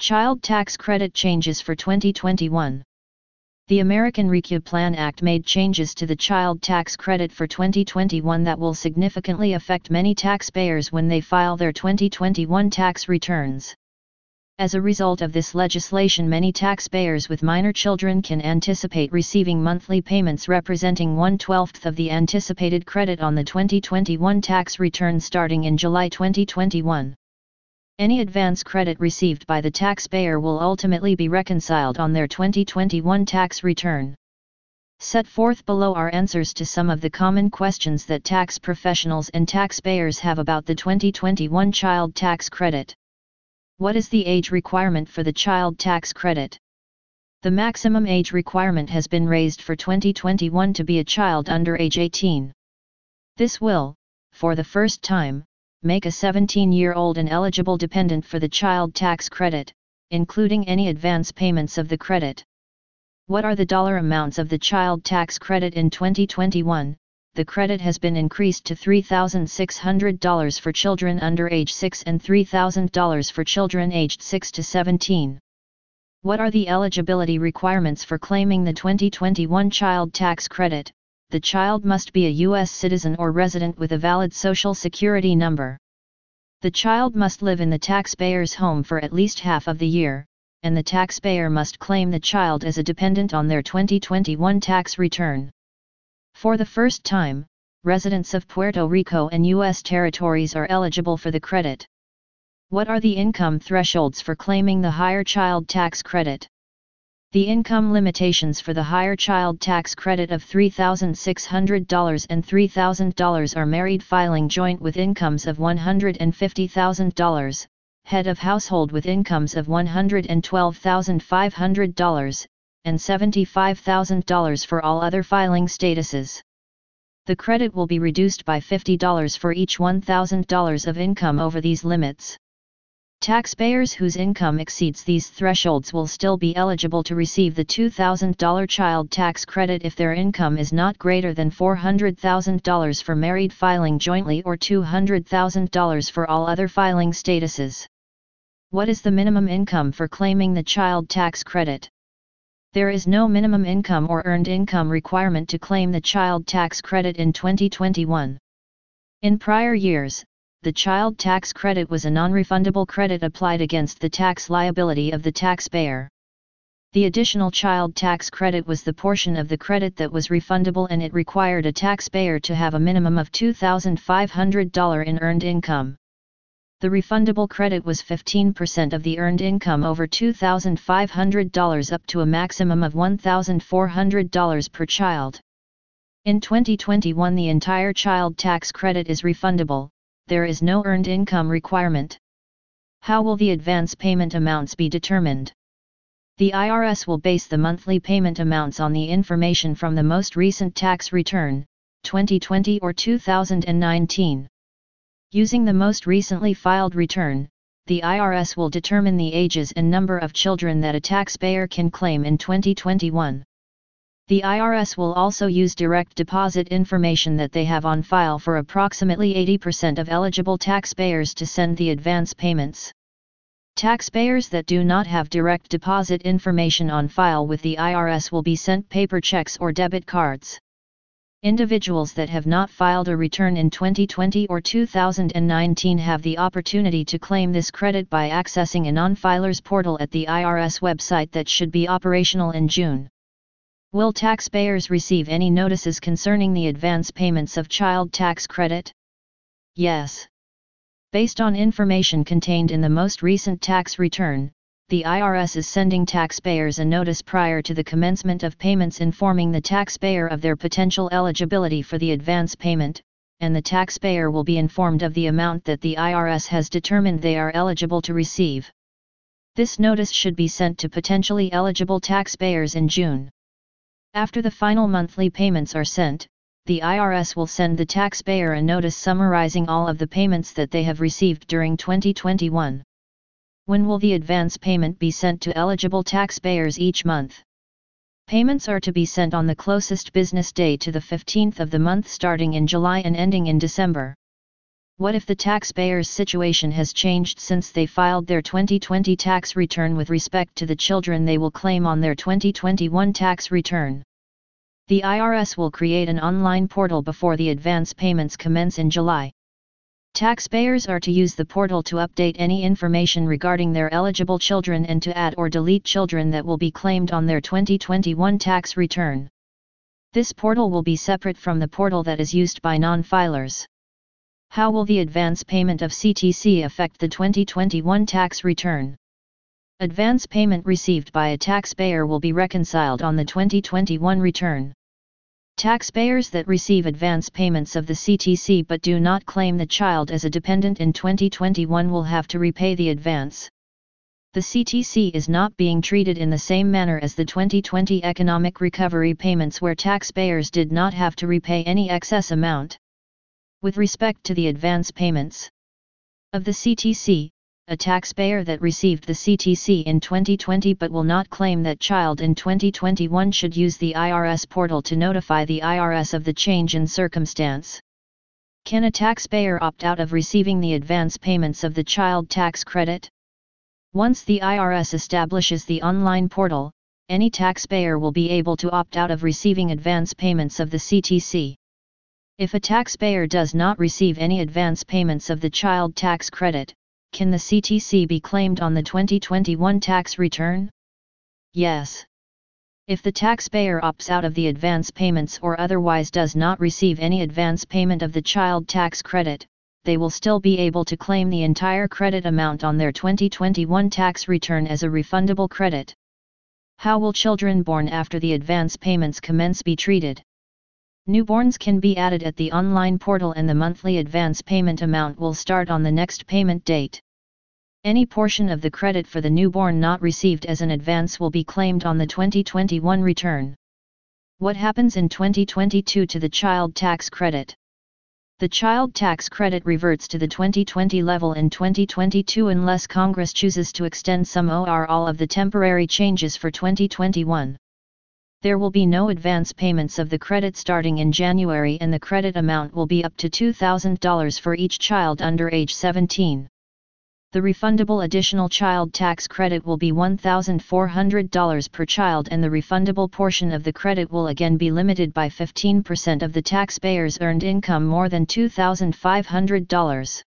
Child Tax Credit Changes for 2021 The American Rescue Plan Act made changes to the child tax credit for 2021 that will significantly affect many taxpayers when they file their 2021 tax returns. As a result of this legislation many taxpayers with minor children can anticipate receiving monthly payments representing one-twelfth of the anticipated credit on the 2021 tax return starting in July 2021. Any advance credit received by the taxpayer will ultimately be reconciled on their 2021 tax return. Set forth below are answers to some of the common questions that tax professionals and taxpayers have about the 2021 child tax credit. What is the age requirement for the child tax credit? The maximum age requirement has been raised for 2021 to be a child under age 18. This will, for the first time, make a 17-year-old an eligible dependent for the child tax credit, including any advance payments of the credit. What are the dollar amounts of the child tax credit in 2021? the credit has been increased to $3,600 for children under age 6 and $3,000 for children aged 6 to 17. What are the eligibility requirements for claiming the 2021 child tax credit? The child must be a U.S. citizen or resident with a valid Social Security number. The child must live in the taxpayer's home for at least half of the year, and the taxpayer must claim the child as a dependent on their 2021 tax return. For the first time, residents of Puerto Rico and U.S. territories are eligible for the credit. What are the income thresholds for claiming the higher child tax credit? The income limitations for the higher child tax credit of $3,600 and $3,000 are married filing joint with incomes of $150,000, head of household with incomes of $112,500, and $75,000 for all other filing statuses. The credit will be reduced by $50 for each $1,000 of income over these limits. Taxpayers whose income exceeds these thresholds will still be eligible to receive the $2,000 child tax credit if their income is not greater than $400,000 for married filing jointly or $200,000 for all other filing statuses. What is the minimum income for claiming the child tax credit? There is no minimum income or earned income requirement to claim the child tax credit in 2021. In prior years, the child tax credit was a non-refundable credit applied against the tax liability of the taxpayer. The additional child tax credit was the portion of the credit that was refundable and it required a taxpayer to have a minimum of $2,500 in earned income the refundable credit was 15% of the earned income over $2,500 up to a maximum of $1,400 per child. In 2021 the entire child tax credit is refundable, there is no earned income requirement. How will the advance payment amounts be determined? The IRS will base the monthly payment amounts on the information from the most recent tax return, 2020 or 2019. Using the most recently filed return, the IRS will determine the ages and number of children that a taxpayer can claim in 2021. The IRS will also use direct deposit information that they have on file for approximately 80% of eligible taxpayers to send the advance payments. Taxpayers that do not have direct deposit information on file with the IRS will be sent paper checks or debit cards. Individuals that have not filed a return in 2020 or 2019 have the opportunity to claim this credit by accessing a non-filer's portal at the IRS website that should be operational in June. Will taxpayers receive any notices concerning the advance payments of child tax credit? Yes. Based on information contained in the most recent tax return, the IRS is sending taxpayers a notice prior to the commencement of payments informing the taxpayer of their potential eligibility for the advance payment, and the taxpayer will be informed of the amount that the IRS has determined they are eligible to receive. This notice should be sent to potentially eligible taxpayers in June. After the final monthly payments are sent, the IRS will send the taxpayer a notice summarizing all of the payments that they have received during 2021. When will the advance payment be sent to eligible taxpayers each month? Payments are to be sent on the closest business day to the 15th of the month starting in July and ending in December. What if the taxpayer's situation has changed since they filed their 2020 tax return with respect to the children they will claim on their 2021 tax return? The IRS will create an online portal before the advance payments commence in July. Taxpayers are to use the portal to update any information regarding their eligible children and to add or delete children that will be claimed on their 2021 tax return. This portal will be separate from the portal that is used by non-filers. How will the advance payment of CTC affect the 2021 tax return? Advance payment received by a taxpayer will be reconciled on the 2021 return. Taxpayers that receive advance payments of the CTC but do not claim the child as a dependent in 2021 will have to repay the advance. The CTC is not being treated in the same manner as the 2020 economic recovery payments where taxpayers did not have to repay any excess amount. With respect to the advance payments of the CTC, a taxpayer that received the CTC in 2020 but will not claim that child in 2021 should use the IRS portal to notify the IRS of the change in circumstance. Can a taxpayer opt out of receiving the advance payments of the child tax credit? Once the IRS establishes the online portal, any taxpayer will be able to opt out of receiving advance payments of the CTC. If a taxpayer does not receive any advance payments of the child tax credit, can the CTC be claimed on the 2021 tax return? Yes. If the taxpayer opts out of the advance payments or otherwise does not receive any advance payment of the child tax credit, they will still be able to claim the entire credit amount on their 2021 tax return as a refundable credit. How will children born after the advance payments commence be treated? Newborns can be added at the online portal and the monthly advance payment amount will start on the next payment date. Any portion of the credit for the newborn not received as an advance will be claimed on the 2021 return. What happens in 2022 to the child tax credit? The child tax credit reverts to the 2020 level in 2022 unless Congress chooses to extend some or all of the temporary changes for 2021 there will be no advance payments of the credit starting in January and the credit amount will be up to $2,000 for each child under age 17. The refundable additional child tax credit will be $1,400 per child and the refundable portion of the credit will again be limited by 15% of the taxpayer's earned income more than $2,500.